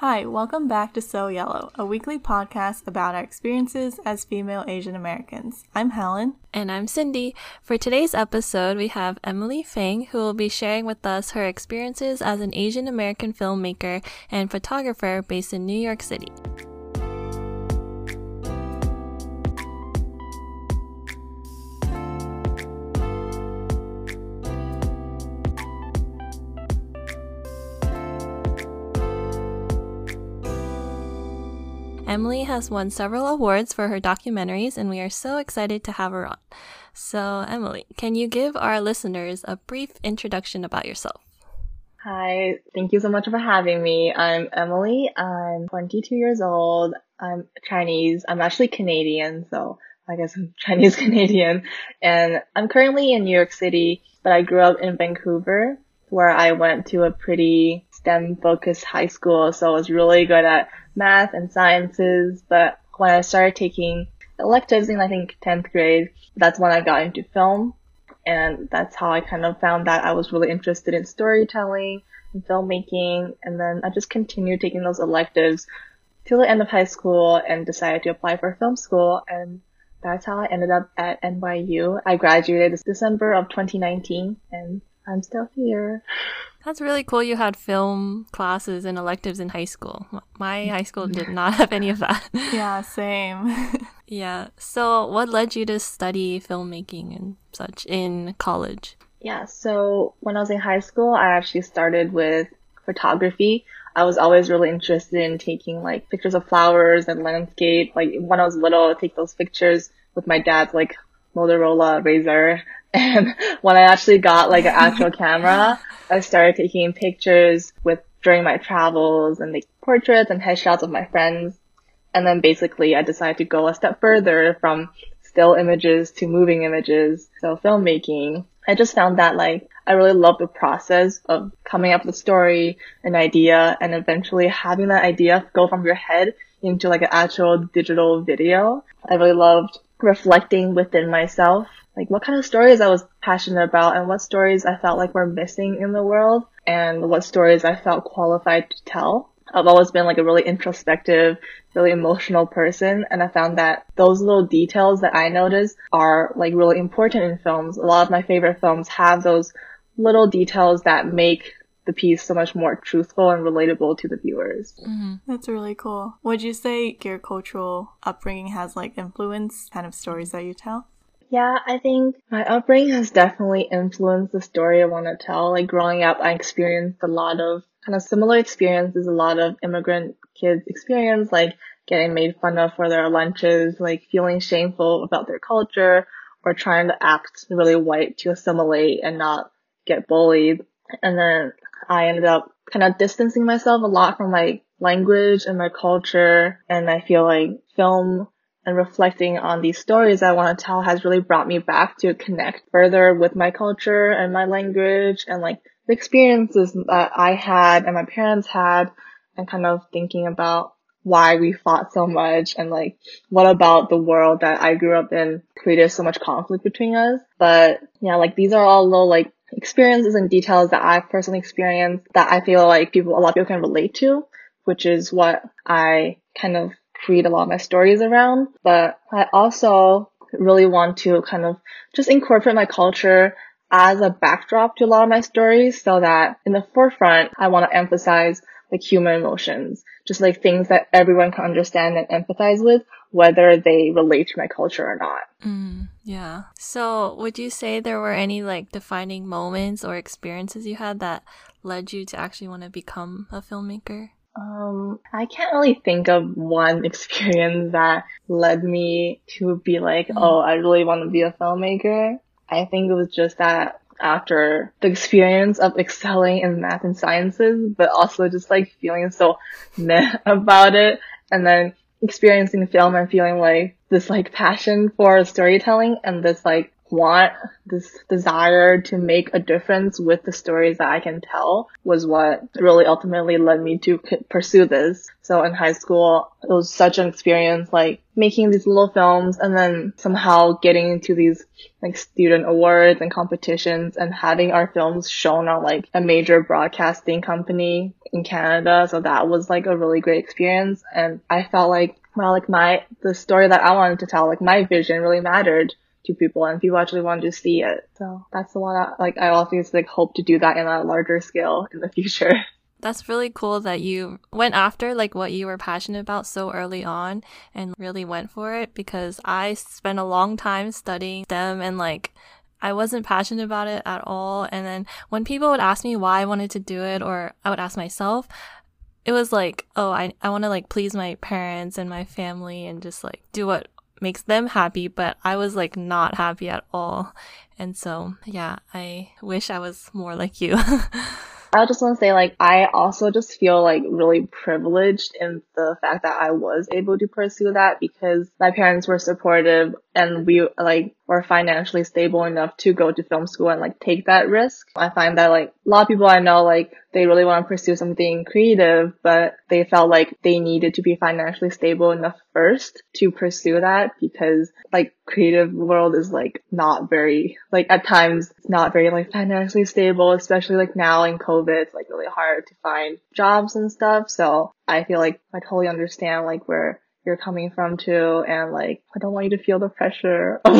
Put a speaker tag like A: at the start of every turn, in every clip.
A: Hi, welcome back to So Yellow, a weekly podcast about our experiences as female Asian Americans. I'm Helen.
B: And I'm Cindy. For today's episode, we have Emily Fang, who will be sharing with us her experiences as an Asian American filmmaker and photographer based in New York City. Emily has won several awards for her documentaries, and we are so excited to have her on. So, Emily, can you give our listeners a brief introduction about yourself?
C: Hi, thank you so much for having me. I'm Emily. I'm 22 years old. I'm Chinese. I'm actually Canadian, so I guess I'm Chinese Canadian. And I'm currently in New York City, but I grew up in Vancouver, where I went to a pretty STEM focused high school. So I was really good at math and sciences, but when I started taking electives in I think 10th grade, that's when I got into film. And that's how I kind of found that I was really interested in storytelling and filmmaking. And then I just continued taking those electives till the end of high school and decided to apply for film school. And that's how I ended up at NYU. I graduated this December of 2019 and I'm still here.
B: That's really cool you had film classes and electives in high school. My high school did not have any of that.
A: Yeah, same.
B: yeah. So, what led you to study filmmaking and such in college?
C: Yeah, so when I was in high school, I actually started with photography. I was always really interested in taking like pictures of flowers and landscape. Like when I was little, I'd take those pictures with my dad's like Motorola Razr. And when I actually got like an actual camera, I started taking pictures with during my travels and like portraits and headshots of my friends. And then basically I decided to go a step further from still images to moving images. So filmmaking. I just found that like I really love the process of coming up with a story, an idea, and eventually having that idea go from your head into like an actual digital video. I really loved reflecting within myself like what kind of stories I was passionate about and what stories I felt like were missing in the world and what stories I felt qualified to tell. I've always been like a really introspective, really emotional person and I found that those little details that I notice are like really important in films. A lot of my favorite films have those little details that make the piece so much more truthful and relatable to the viewers.
A: Mm-hmm. That's really cool. Would you say your cultural upbringing has like influenced kind of stories that you tell?
C: Yeah, I think my upbringing has definitely influenced the story I want to tell. Like growing up, I experienced a lot of kind of similar experiences a lot of immigrant kids experience, like getting made fun of for their lunches, like feeling shameful about their culture, or trying to act really white to assimilate and not get bullied. And then I ended up kind of distancing myself a lot from my language and my culture. And I feel like film and reflecting on these stories I want to tell has really brought me back to connect further with my culture and my language and like the experiences that I had and my parents had and kind of thinking about why we fought so much and like what about the world that I grew up in created so much conflict between us. But yeah, like these are all little like experiences and details that I've personally experienced that I feel like people, a lot of people can relate to, which is what I kind of create a lot of my stories around. But I also really want to kind of just incorporate my culture as a backdrop to a lot of my stories so that in the forefront, I want to emphasize like human emotions, just like things that everyone can understand and empathize with, whether they relate to my culture or not.
B: Mm, yeah. So would you say there were any like defining moments or experiences you had that led you to actually want to become a filmmaker?
C: Um, I can't really think of one experience that led me to be like, mm. oh, I really want to be a filmmaker. I think it was just that after the experience of excelling in math and sciences, but also just like feeling so meh about it and then experiencing film and feeling like this like passion for storytelling and this like want, this desire to make a difference with the stories that I can tell was what really ultimately led me to pursue this. So in high school, it was such an experience, like making these little films and then somehow getting into these like student awards and competitions and having our films shown on like a major broadcasting company in Canada. So that was like a really great experience. And I felt like, well, like my, the story that I wanted to tell, like my vision really mattered to people and people actually wanted to see it. So that's the one that, like, I also like hope to do that in a larger scale in the future.
B: That's really cool that you went after like what you were passionate about so early on and really went for it because I spent a long time studying them and like I wasn't passionate about it at all. And then when people would ask me why I wanted to do it or I would ask myself, it was like, oh, I, I want to like please my parents and my family and just like do what makes them happy, but I was like not happy at all. And so, yeah, I wish I was more like you.
C: I just want to say, like, I also just feel like really privileged in the fact that I was able to pursue that because my parents were supportive and we like were financially stable enough to go to film school and like take that risk. I find that like a lot of people I know like they really want to pursue something creative, but they felt like they needed to be financially stable enough first to pursue that because like creative world is like not very like at times it's not very like financially stable, especially like now in COVID, it's like really hard to find jobs and stuff. So I feel like I totally understand like where you're coming from too. And like, I don't want you to feel the pressure of,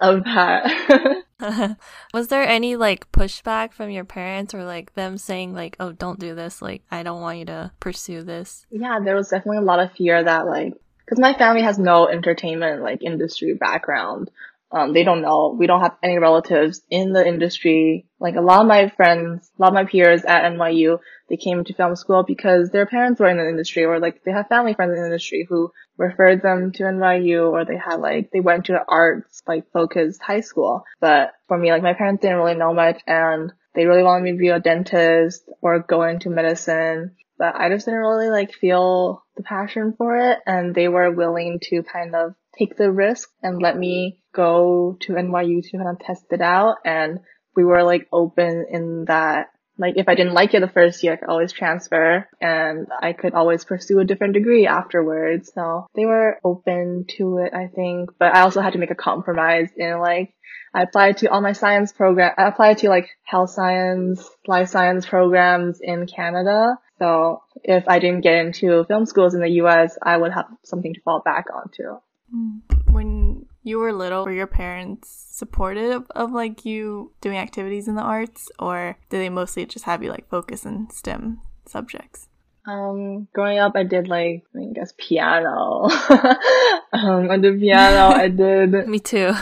C: of that.
B: was there any like pushback from your parents or like them saying like, oh, don't do this. Like, I don't want you to pursue this.
C: Yeah, there was definitely a lot of fear that like, cause my family has no entertainment like industry background. Um, they don't know. We don't have any relatives in the industry. Like a lot of my friends, a lot of my peers at NYU, they came to film school because their parents were in the industry or like they have family friends in the industry who referred them to NYU or they had like, they went to an arts like focused high school. But for me, like my parents didn't really know much and they really wanted me to be a dentist or go into medicine. But I just didn't really like feel the passion for it and they were willing to kind of take the risk and let me go to NYU to kind of test it out. And we were like open in that like if I didn't like it the first year, I could always transfer and I could always pursue a different degree afterwards. So they were open to it, I think, but I also had to make a compromise in like, I applied to all my science program, I applied to like health science, life science programs in Canada. So if I didn't get into film schools in the US, I would have something to fall back onto. Mm.
A: When you were little, were your parents supportive of like you doing activities in the arts, or did they mostly just have you like focus in STEM subjects?
C: Um, growing up, I did like I guess piano. um, I did piano. I did.
B: Me too.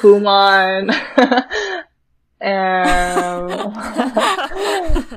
C: Kumon. Um,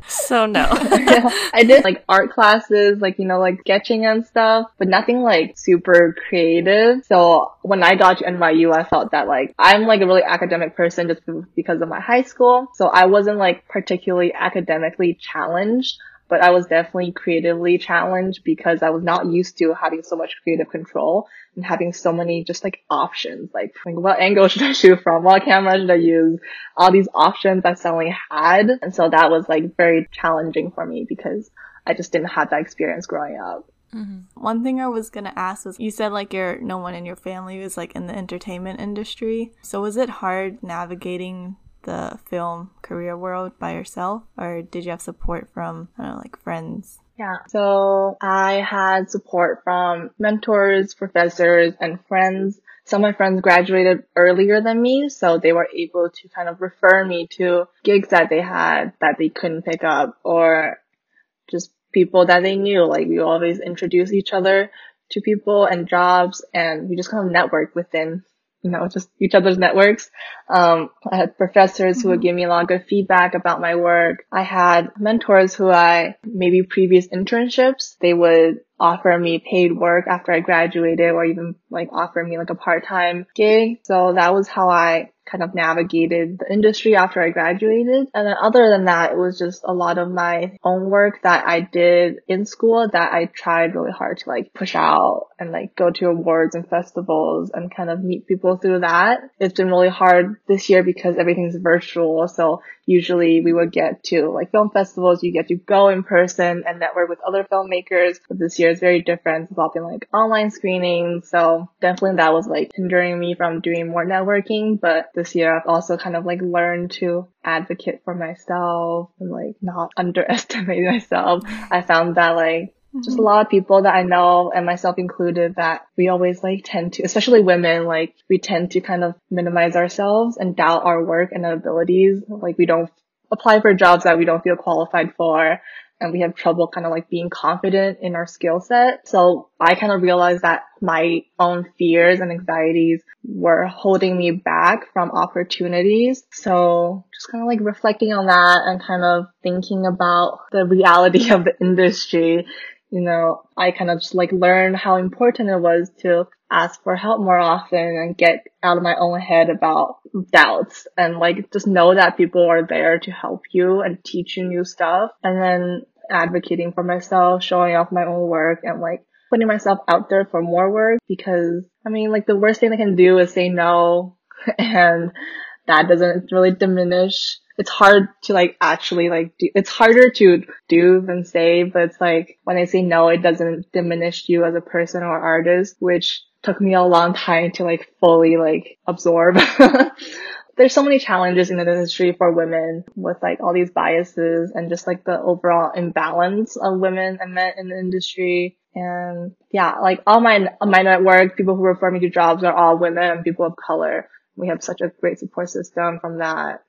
B: so no.
C: I did like art classes, like, you know, like sketching and stuff, but nothing like super creative. So when I got to NYU, I felt that like I'm like a really academic person just because of my high school. So I wasn't like particularly academically challenged but I was definitely creatively challenged because I was not used to having so much creative control and having so many just like options, like, what angle should I shoot from? What camera should I use? All these options I suddenly had. And so that was like very challenging for me because I just didn't have that experience growing up.
A: Mm-hmm. One thing I was gonna ask was you said like your no one in your family was like in the entertainment industry. So was it hard navigating the film career world by yourself or did you have support from I don't know, like friends?
C: Yeah. So I had support from mentors, professors, and friends. Some of my friends graduated earlier than me, so they were able to kind of refer me to gigs that they had that they couldn't pick up or just people that they knew. Like we always introduce each other to people and jobs and we just kind of network within you know, just each other's networks. Um, I had professors who would give me a lot of good feedback about my work. I had mentors who I, maybe previous internships, they would offer me paid work after I graduated or even like offer me like a part-time gig. So that was how I kind of navigated the industry after I graduated. And then other than that, it was just a lot of my own work that I did in school that I tried really hard to like push out and like go to awards and festivals and kind of meet people through that. It's been really hard this year because everything's virtual. So usually we would get to like film festivals, you get to go in person and network with other filmmakers. But this year is very different. It's all been like online screenings. So definitely that was like hindering me from doing more networking. But this year I've also kind of like learned to advocate for myself and like not underestimate myself. I found that like just a lot of people that I know and myself included that we always like tend to, especially women, like we tend to kind of minimize ourselves and doubt our work and our abilities. Like we don't apply for jobs that we don't feel qualified for and we have trouble kind of like being confident in our skill set. So I kind of realized that my own fears and anxieties were holding me back from opportunities. So just kind of like reflecting on that and kind of thinking about the reality of the industry you know, I kind of just like learned how important it was to ask for help more often and get out of my own head about doubts and like just know that people are there to help you and teach you new stuff. And then advocating for myself, showing off my own work and like putting myself out there for more work because I mean like the worst thing I can do is say no and that doesn't really diminish it's hard to like actually like do, it's harder to do than say, but it's like when I say no, it doesn't diminish you as a person or artist, which took me a long time to like fully like absorb. There's so many challenges in the industry for women with like all these biases and just like the overall imbalance of women and men in the industry. And yeah, like all my, my network, people who refer me to jobs are all women and people of color. We have such a great support system from that.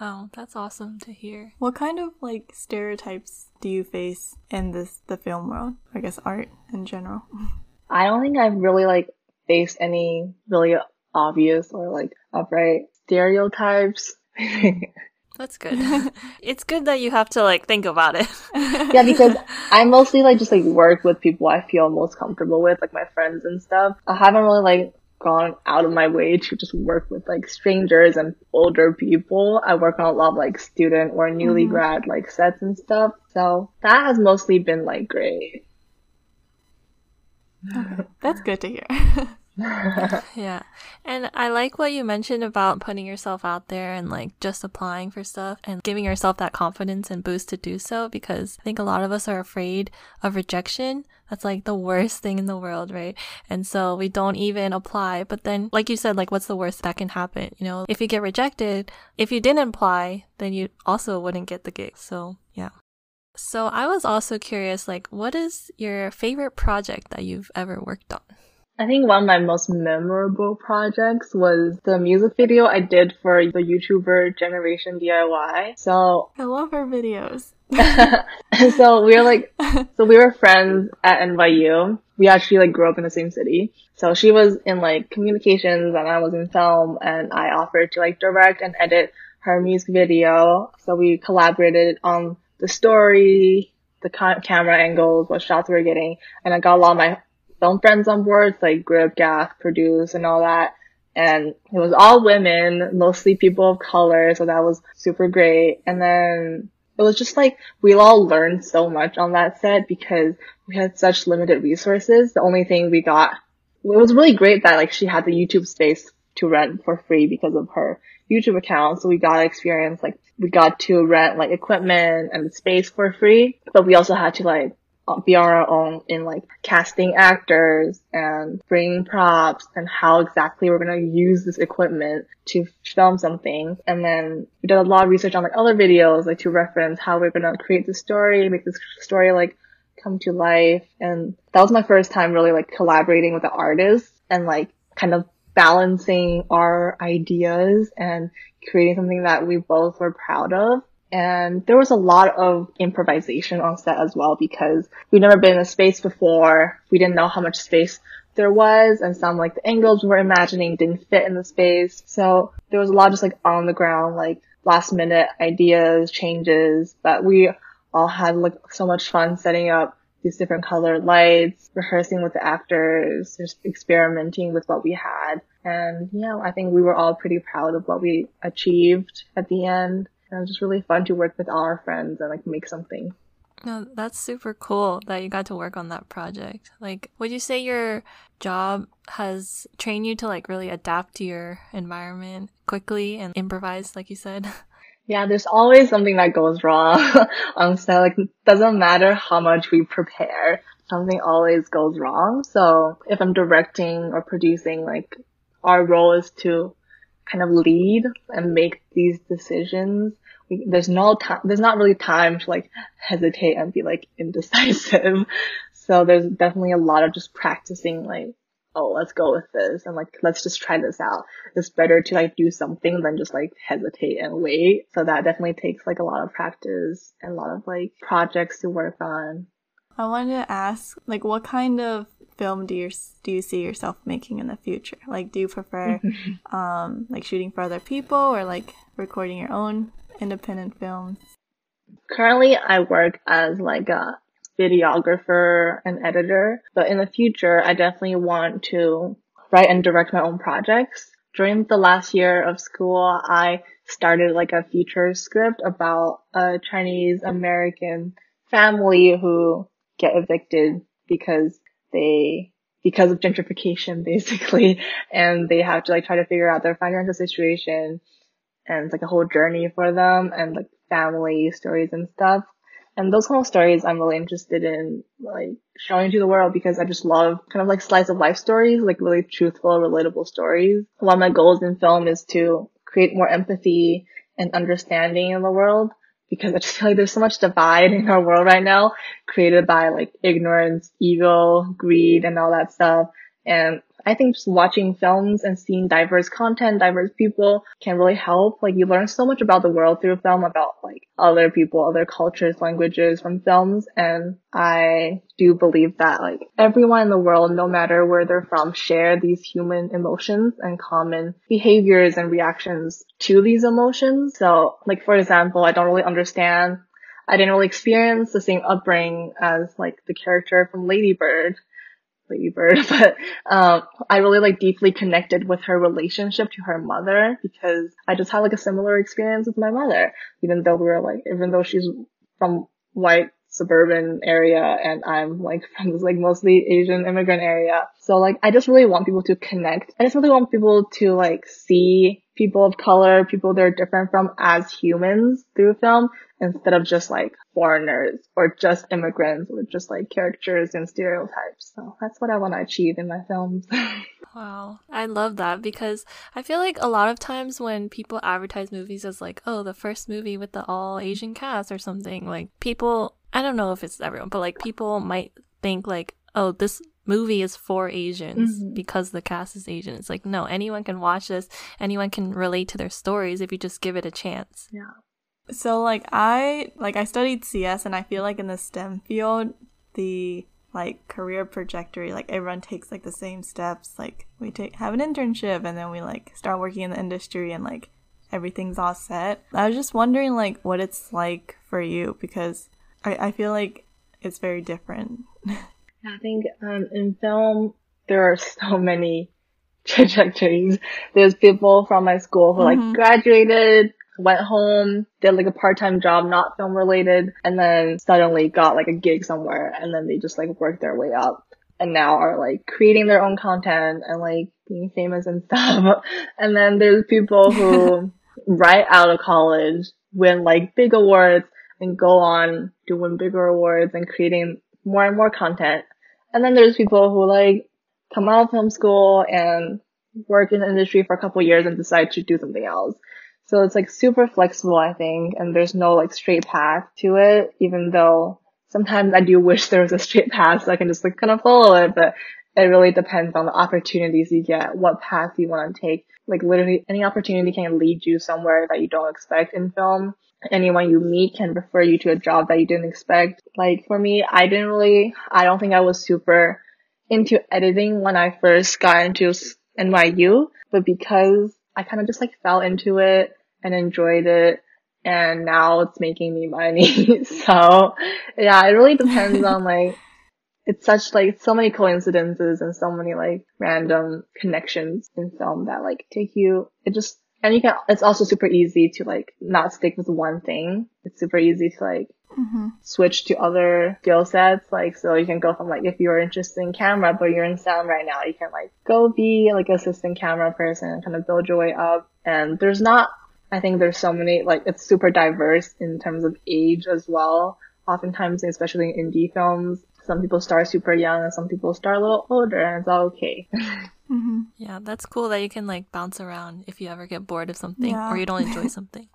B: Wow, that's awesome to hear.
A: What kind of like stereotypes do you face in this the film world? I guess art in general.
C: I don't think I've really like faced any really obvious or like upright stereotypes.
B: That's good. it's good that you have to like think about it.
C: yeah, because I mostly like just like work with people I feel most comfortable with, like my friends and stuff. I haven't really like gone out of my way to just work with like strangers and older people. I work on a lot of like student or newly mm-hmm. grad like sets and stuff. So that has mostly been like great.
A: Okay. That's good to hear.
B: yeah. And I like what you mentioned about putting yourself out there and like just applying for stuff and giving yourself that confidence and boost to do so because I think a lot of us are afraid of rejection. That's like the worst thing in the world, right? And so we don't even apply. But then, like you said, like what's the worst that can happen? You know, if you get rejected, if you didn't apply, then you also wouldn't get the gig. So yeah. So I was also curious, like, what is your favorite project that you've ever worked on?
C: I think one of my most memorable projects was the music video I did for the YouTuber Generation DIY. So
A: I love her videos.
C: so we were like, so we were friends at NYU. We actually like grew up in the same city. So she was in like communications and I was in film and I offered to like direct and edit her music video. So we collaborated on the story, the ca- camera angles, what shots we were getting, and I got a lot of my film friends on board, like Grip, Gath, Produce, and all that. And it was all women, mostly people of color, so that was super great. And then it was just like we all learned so much on that set because we had such limited resources. The only thing we got, it was really great that like she had the YouTube space to rent for free because of her YouTube account. So we got experience like we got to rent like equipment and space for free, but we also had to like be our own in like casting actors and bringing props and how exactly we're going to use this equipment to film something. And then we did a lot of research on like other videos, like to reference how we're going to create the story, make this story like come to life. And that was my first time really like collaborating with the artists and like kind of balancing our ideas and creating something that we both were proud of. And there was a lot of improvisation on set as well because we'd never been in a space before. We didn't know how much space there was and some like the angles we were imagining didn't fit in the space. So there was a lot just like on the ground, like last minute ideas, changes, but we all had like so much fun setting up these different colored lights, rehearsing with the actors, just experimenting with what we had. And yeah, I think we were all pretty proud of what we achieved at the end. And it was just really fun to work with all our friends and like make something
B: No, that's super cool that you got to work on that project. Like, would you say your job has trained you to like really adapt to your environment quickly and improvise, like you said?
C: Yeah, there's always something that goes wrong um, on set. Like, doesn't matter how much we prepare, something always goes wrong. So if I'm directing or producing, like, our role is to kind of lead and make these decisions. There's no time, there's not really time to like hesitate and be like indecisive. So there's definitely a lot of just practicing like, oh, let's go with this and like, let's just try this out. It's better to like do something than just like hesitate and wait. So that definitely takes like a lot of practice and a lot of like projects to work on.
A: I wanted to ask, like, what kind of film do you do you see yourself making in the future? Like, do you prefer um, like shooting for other people or like recording your own independent films?
C: Currently, I work as like a videographer and editor, but in the future, I definitely want to write and direct my own projects. During the last year of school, I started like a feature script about a Chinese American family who get evicted because they because of gentrification basically and they have to like try to figure out their financial situation and it's like a whole journey for them and like family stories and stuff and those kind of stories I'm really interested in like showing to the world because I just love kind of like slice of life stories, like really truthful, relatable stories. One of my goals in film is to create more empathy and understanding in the world because I just feel like there's so much divide in our world right now created by like ignorance, ego, greed, and all that stuff. And I think just watching films and seeing diverse content, diverse people can really help. Like you learn so much about the world through film, about like other people, other cultures, languages from films. And I do believe that like everyone in the world, no matter where they're from, share these human emotions and common behaviors and reactions to these emotions. So like, for example, I don't really understand I didn't really experience the same upbringing as like the character from Lady Bird Lady Bird, but um, I really like deeply connected with her relationship to her mother because I just had like a similar experience with my mother, even though we were like, even though she's from white suburban area and I'm like from this like mostly Asian immigrant area. So like I just really want people to connect. I just really want people to like see people of color, people they're different from as humans through film instead of just like foreigners or just immigrants or just like characters and stereotypes. So that's what I want to achieve in my films.
B: wow. I love that because I feel like a lot of times when people advertise movies as like, oh, the first movie with the all Asian cast or something, like people, I don't know if it's everyone, but like people might think like, oh, this movie is for Asians mm-hmm. because the cast is Asian. It's like, no, anyone can watch this. Anyone can relate to their stories if you just give it a chance.
C: Yeah.
A: So like I like I studied CS and I feel like in the STEM field the like career trajectory like everyone takes like the same steps like we take have an internship and then we like start working in the industry and like everything's all set. I was just wondering like what it's like for you because I, I feel like it's very different.
C: I think um, in film there are so many trajectories. There's people from my school who mm-hmm. like graduated, went home, did like a part-time job, not film related, and then suddenly got like a gig somewhere and then they just like worked their way up and now are like creating their own content and like being famous and stuff. and then there's people who right out of college win like big awards and go on win bigger awards and creating more and more content. And then there's people who like come out of film school and work in the industry for a couple years and decide to do something else. So it's like super flexible, I think, and there's no like straight path to it, even though sometimes I do wish there was a straight path so I can just like kind of follow it, but it really depends on the opportunities you get, what path you want to take. Like literally any opportunity can lead you somewhere that you don't expect in film. Anyone you meet can refer you to a job that you didn't expect. Like for me, I didn't really, I don't think I was super into editing when I first got into NYU, but because I kind of just like fell into it and enjoyed it and now it's making me money. so yeah, it really depends on like, it's such like so many coincidences and so many like random connections in film that like take you, it just, and you can, it's also super easy to like not stick with one thing. It's super easy to like
A: Mm-hmm.
C: switch to other skill sets. Like, so you can go from like, if you're interested in camera, but you're in sound right now, you can like go be like assistant camera person and kind of build your way up. And there's not, I think there's so many, like, it's super diverse in terms of age as well. Oftentimes, especially in indie films, some people start super young and some people start a little older and it's all okay.
A: Mm-hmm.
B: Yeah, that's cool that you can like bounce around if you ever get bored of something
A: Yeah.
B: or you don't enjoy something.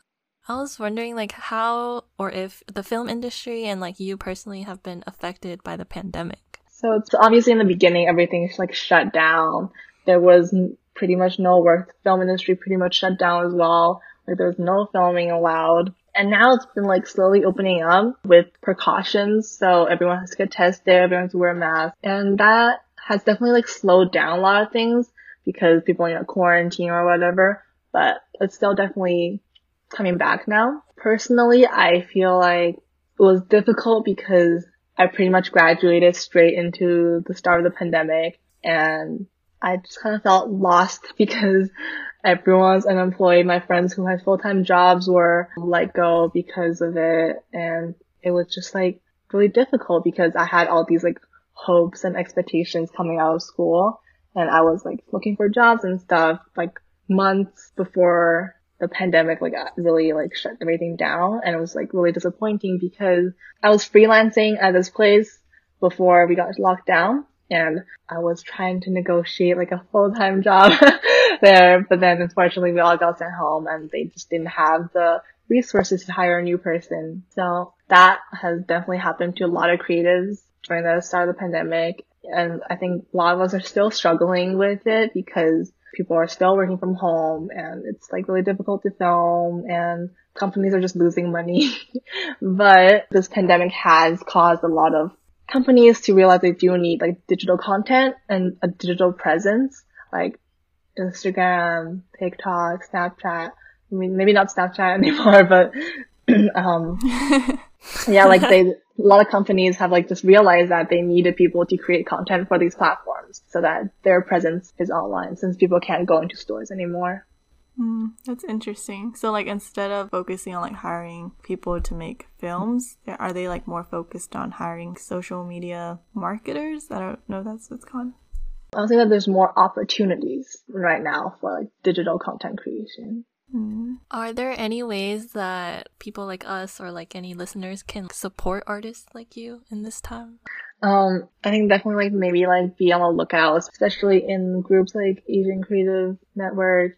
B: I was wondering like how or if the film industry and like you personally have been affected by the pandemic.
C: So it's obviously in the beginning, everything's like shut down. There was pretty much no work. The film industry pretty much shut down as well. Like there was no filming allowed. And now it's been like slowly opening up with precautions. So everyone has to get tested. Everyone has to wear a mask. And that has definitely like slowed down a lot of things because people are in quarantine or whatever. But it's still definitely coming back now. Personally, I feel like it was difficult because I pretty much graduated straight into the start of the pandemic and I just kind of felt lost because everyone's unemployed. My friends who had full-time jobs were let go because of it. And it was just like really difficult because I had all these like hopes and expectations coming out of school. And I was like looking for jobs and stuff like months before the pandemic like uh, really like shut everything down. And it was like really disappointing because I was freelancing at this place before we got locked down and I was trying to negotiate like a full-time job there, but then unfortunately we all got sent home and they just didn't have the resources to hire a new person. So that has definitely happened to a lot of creatives during the start of the pandemic. And I think a lot of us are still struggling with it because people are still working from home and it's like really difficult to film and companies are just losing money. but this pandemic has caused a lot of companies to realize they do need like digital content and a digital presence like Instagram, TikTok, Snapchat. I mean, maybe not Snapchat anymore, but um, yeah, like they, a lot of companies have like just realized that they needed people to create content for these platforms so that their presence is online since people can't go into stores anymore.
A: Mm, that's interesting. So, like, instead of focusing on like hiring people to make films, are they like more focused on hiring social media marketers? I don't know. if That's what's called.
C: I say that there's more opportunities right now for like digital content creation.
A: Mm.
B: Are there any ways that people like us or like any listeners can support artists like you in this time?
C: Um, I think definitely like maybe like be on the lookout, especially in groups like Asian Creative Network,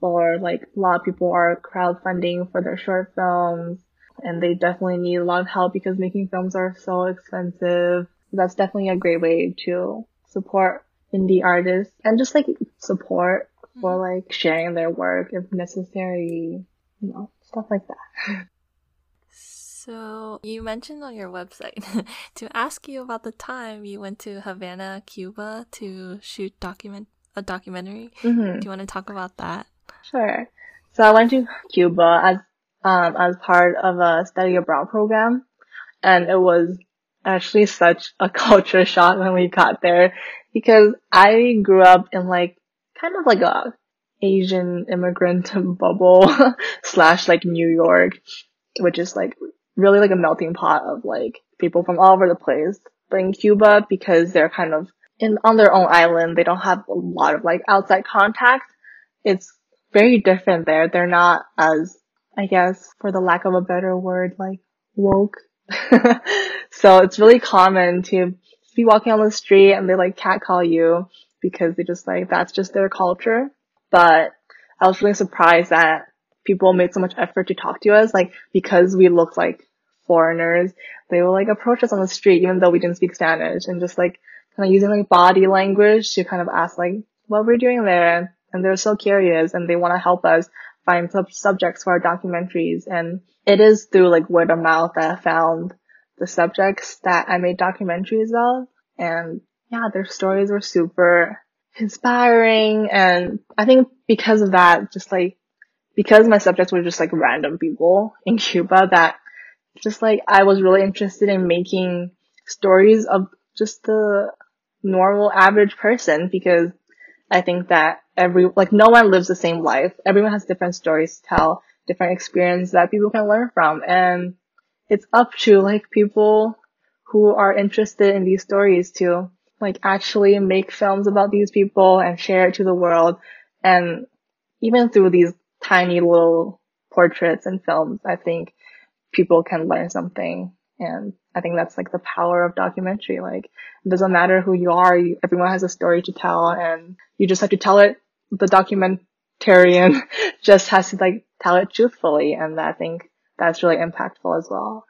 C: or like a lot of people are crowdfunding for their short films, and they definitely need a lot of help because making films are so expensive. That's definitely a great way to support indie artists and just like support for like sharing their work if necessary, you know, stuff like that.
B: So, you mentioned on your website to ask you about the time you went to Havana, Cuba to shoot document a documentary.
C: hmm
B: Do you want to talk about that?
C: Sure. So I went to Cuba as um as part of a study abroad program, and it was actually such a culture shock when we got there because I grew up in like kind of like a Asian immigrant bubble slash like New York, which is like really like a melting pot of like people from all over the place. But in Cuba, because they're kind of in on their own island, they don't have a lot of like outside contact. It's very different there. They're not as, I guess, for the lack of a better word, like woke. so it's really common to be walking on the street and they like catcall you because they just like, that's just their culture. But I was really surprised that people made so much effort to talk to us, like because we look like foreigners, they will like approach us on the street even though we didn't speak Spanish and just like kind of using like body language to kind of ask like what we're doing there. And they're so curious and they want to help us find sub- subjects for our documentaries. And it is through like word of mouth that I found the subjects that I made documentaries of. And yeah, their stories were super inspiring. And I think because of that, just like, because my subjects were just like random people in Cuba that just like I was really interested in making stories of just the normal average person because I think that every, like no one lives the same life. Everyone has different stories to tell, different experience that people can learn from. And it's up to like people who are interested in these stories to like actually make films about these people and share it to the world. And even through these tiny little portraits and films, I think people can learn something. And I think that's like the power of documentary. Like, it doesn't matter who you are, you, everyone has a story to tell and you just have to tell it. The documentarian just has to like tell it truthfully. And I think that's really impactful as well.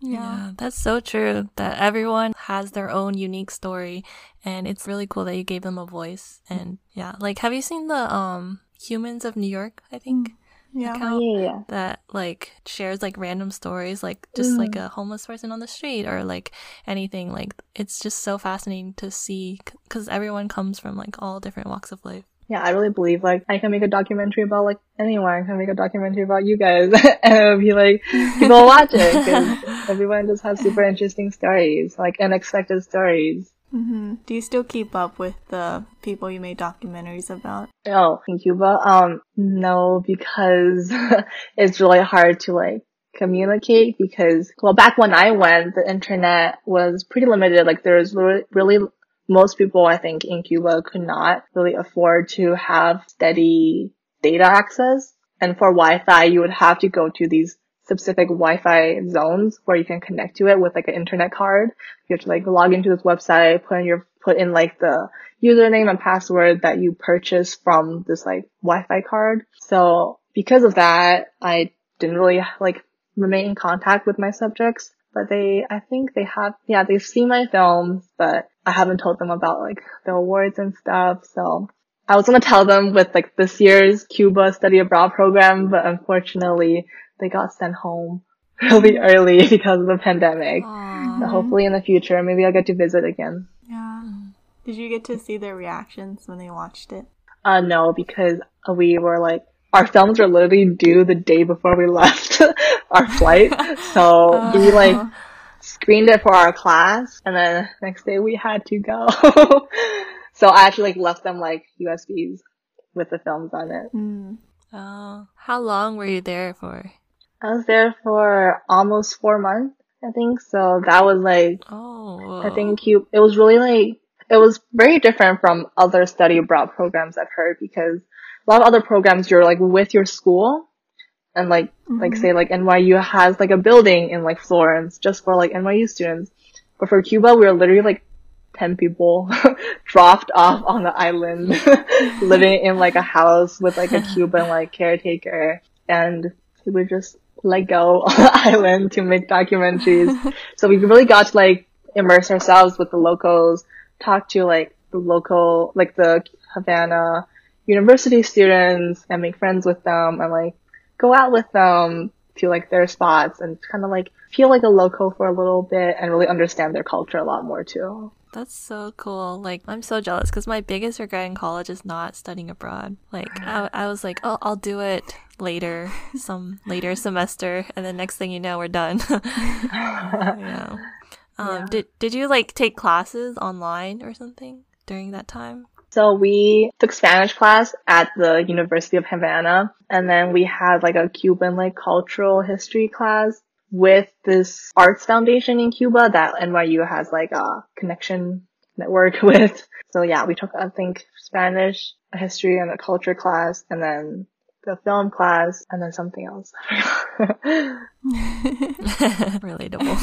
B: Yeah. yeah. that's so true. That everyone has their own unique story, and it's really cool that you gave them a voice. And yeah, like, have you seen the um Humans of New York? I think.
C: Yeah. Account oh, yeah,
B: that like shares like random stories, like just mm. like a homeless person on the street or like anything. Like it's just so fascinating to see because everyone comes from like all different walks of life
C: yeah, I really believe like I can make a documentary about like anyone. I can make a documentary about you guys, and it'll be like people will watch it because everyone just has super interesting stories, like unexpected stories.
A: Mm-hmm. Do you still keep up with the people you made documentaries about?
C: Oh, in Cuba, um, no, because it's really hard to like communicate because well back when I went the internet was pretty limited like there was really most people, I think, in Cuba could not really afford to have steady data access. And for Wi-Fi, you would have to go to these specific Wi-Fi zones where you can connect to it with like an internet card. You have to like log into this website, put in your, put in like the username and password that you purchase from this like Wi-Fi card. So because of that, I didn't really like remain in contact with my subjects but they, I think they have, yeah, they've seen my films, but I haven't told them about like the awards and stuff. So I was gonna tell them with like this year's Cuba study abroad program, but unfortunately they got sent home really early because of the pandemic. So hopefully in the future, maybe I'll get to visit again.
A: Yeah. Did you get to see their reactions when they watched it?
C: Uh, no, because we were like, our films were literally due the day before we left our flight. So uh, we like screened it for our class and then next day we had to go. so I actually like left them like USBs with the films on it.
B: Mm. Oh, how long were you there for?
C: I was there for almost four months, I think. So that was like, oh, I think you, it was really like, it was very different from other study abroad programs I've heard because a lot of other programs you're like with your school and like mm-hmm. like say like NYU has like a building in like Florence just for like NYU students. But for Cuba we were literally like ten people dropped off on the island living in like a house with like a Cuban like caretaker and we would just let go on the island to make documentaries. so we really got to like immerse ourselves with the locals, talk to like the local like the Havana university students and make friends with them and like go out with them to like their spots and kind of like feel like a local for a little bit and really understand their culture a lot more too.
B: That's so cool. Like, I'm so jealous because my biggest regret in college is not studying abroad. Like, I, I was like, oh, I'll do it later, some later semester, and then next thing you know, we're done. yeah. Um, yeah. Did Did you like take classes online or something during that time?
C: So we took Spanish class at the University of Havana and then we had like a Cuban like cultural history class with this arts foundation in Cuba that NYU has like a connection network with. So yeah, we took I think Spanish, a history and a culture class and then the film class and then something else.
B: Relatable.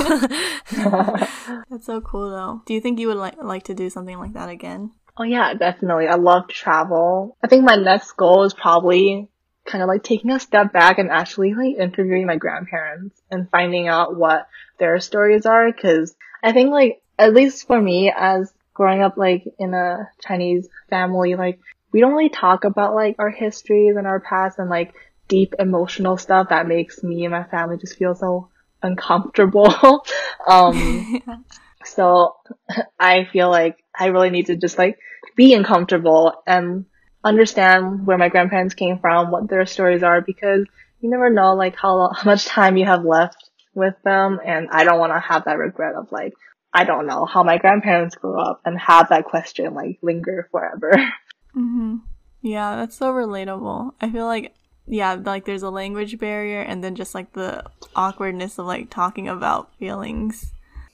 A: That's so cool though. Do you think you would like like to do something like that again?
C: Oh yeah, definitely. I love to travel. I think my next goal is probably kind of like taking a step back and actually like interviewing my grandparents and finding out what their stories are. Cause I think like, at least for me as growing up like in a Chinese family, like we don't really talk about like our histories and our past and like deep emotional stuff that makes me and my family just feel so uncomfortable. um, so I feel like I really need to just like be uncomfortable and understand where my grandparents came from, what their stories are, because you never know like how, how much time you have left with them. And I don't want to have that regret of like, I don't know how my grandparents grew up and have that question like linger forever.
A: Mm-hmm. Yeah, that's so relatable. I feel like yeah, like there's a language barrier and then just like the awkwardness of like talking about feelings.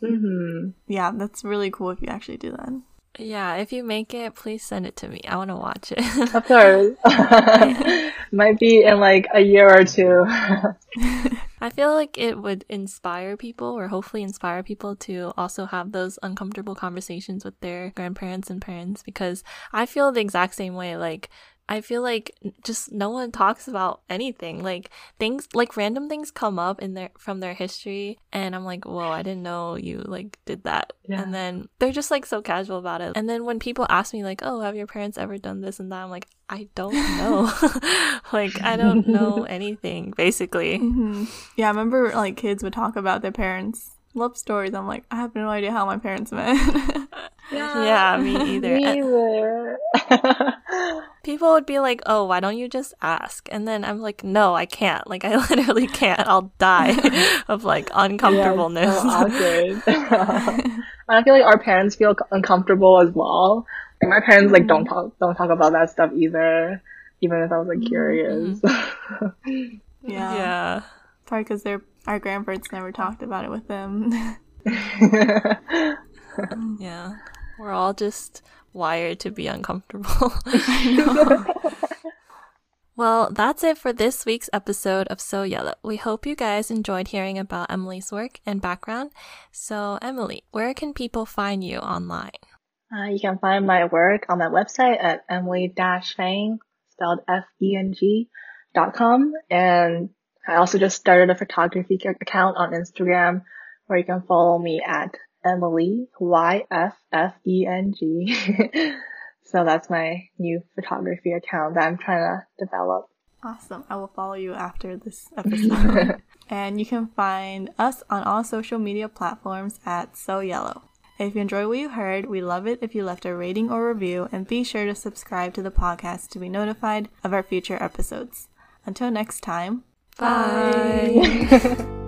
C: Hmm
A: Yeah, that's really cool if you actually do that.
B: Yeah, if you make it, please send it to me. I want to watch it.
C: Of course. Might be in like a year or two.
B: I feel like it would inspire people, or hopefully inspire people to also have those uncomfortable conversations with their grandparents and parents because I feel the exact same way. Like, I feel like just no one talks about anything. Like things, like random things come up in their from their history, and I'm like, whoa, I didn't know you like did that.
C: Yeah.
B: And then they're just like so casual about it. And then when people ask me like, oh, have your parents ever done this and that? I'm like, I don't know. like I don't know anything basically.
A: hmm Yeah, I remember like kids would talk about their parents' love stories. I'm like, I have no idea how my parents met.
B: Yeah, me either.
C: Me
B: And
C: either.
B: People would be like, "Oh, why don't you just ask?" And then I'm like, "No, I can't. Like, I literally can't. I'll die of like uncomfortableness."
C: Yeah, it's so awkward. and I feel like our parents feel uncomfortable as well. Like my parents like don't mm. talk don't talk about that stuff either, even if I was like mm-hmm. curious. Mm-hmm.
A: yeah.
B: yeah.
A: Probably because their our grandparents never talked about it with them.
B: Yeah. We're all just wired to be uncomfortable. well, that's it for this week's episode of So Yellow. We hope you guys enjoyed hearing about Emily's work and background. So, Emily, where can people find you online?
C: Uh, you can find my work on my website at emily-feng, spelled F-E-N-G, dot com. And I also just started a photography account on Instagram where you can follow me at Emily, Y-F-F-E-N-G. so that's my new photography account that I'm trying to develop.
A: awesome. I will follow you after this episode. and you can find us on all social media platforms at So Yellow. If you enjoy what you heard, we love it if you left a rating or review, and be sure to subscribe to the podcast to be notified of our future episodes. Until next time,
B: Bye.